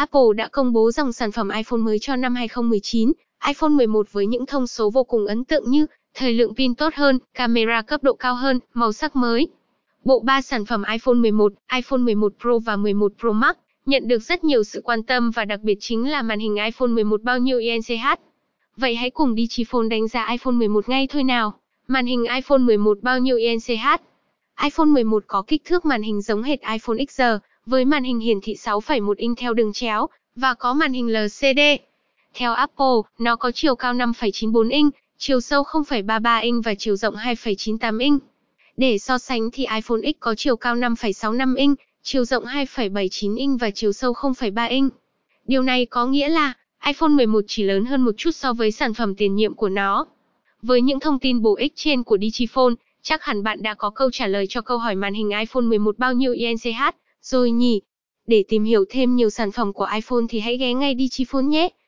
Apple đã công bố dòng sản phẩm iPhone mới cho năm 2019, iPhone 11 với những thông số vô cùng ấn tượng như thời lượng pin tốt hơn, camera cấp độ cao hơn, màu sắc mới. Bộ ba sản phẩm iPhone 11, iPhone 11 Pro và 11 Pro Max nhận được rất nhiều sự quan tâm và đặc biệt chính là màn hình iPhone 11 bao nhiêu INCH. Vậy hãy cùng Digiphone đánh giá iPhone 11 ngay thôi nào. Màn hình iPhone 11 bao nhiêu INCH? iPhone 11 có kích thước màn hình giống hệt iPhone XR, với màn hình hiển thị 6,1 inch theo đường chéo, và có màn hình LCD. Theo Apple, nó có chiều cao 5,94 inch, chiều sâu 0,33 inch và chiều rộng 2,98 inch. Để so sánh thì iPhone X có chiều cao 5,65 inch, chiều rộng 2,79 inch và chiều sâu 0,3 inch. Điều này có nghĩa là iPhone 11 chỉ lớn hơn một chút so với sản phẩm tiền nhiệm của nó. Với những thông tin bổ ích trên của Digiphone, chắc hẳn bạn đã có câu trả lời cho câu hỏi màn hình iPhone 11 bao nhiêu INCH rồi nhỉ? Để tìm hiểu thêm nhiều sản phẩm của iPhone thì hãy ghé ngay Digiphone nhé.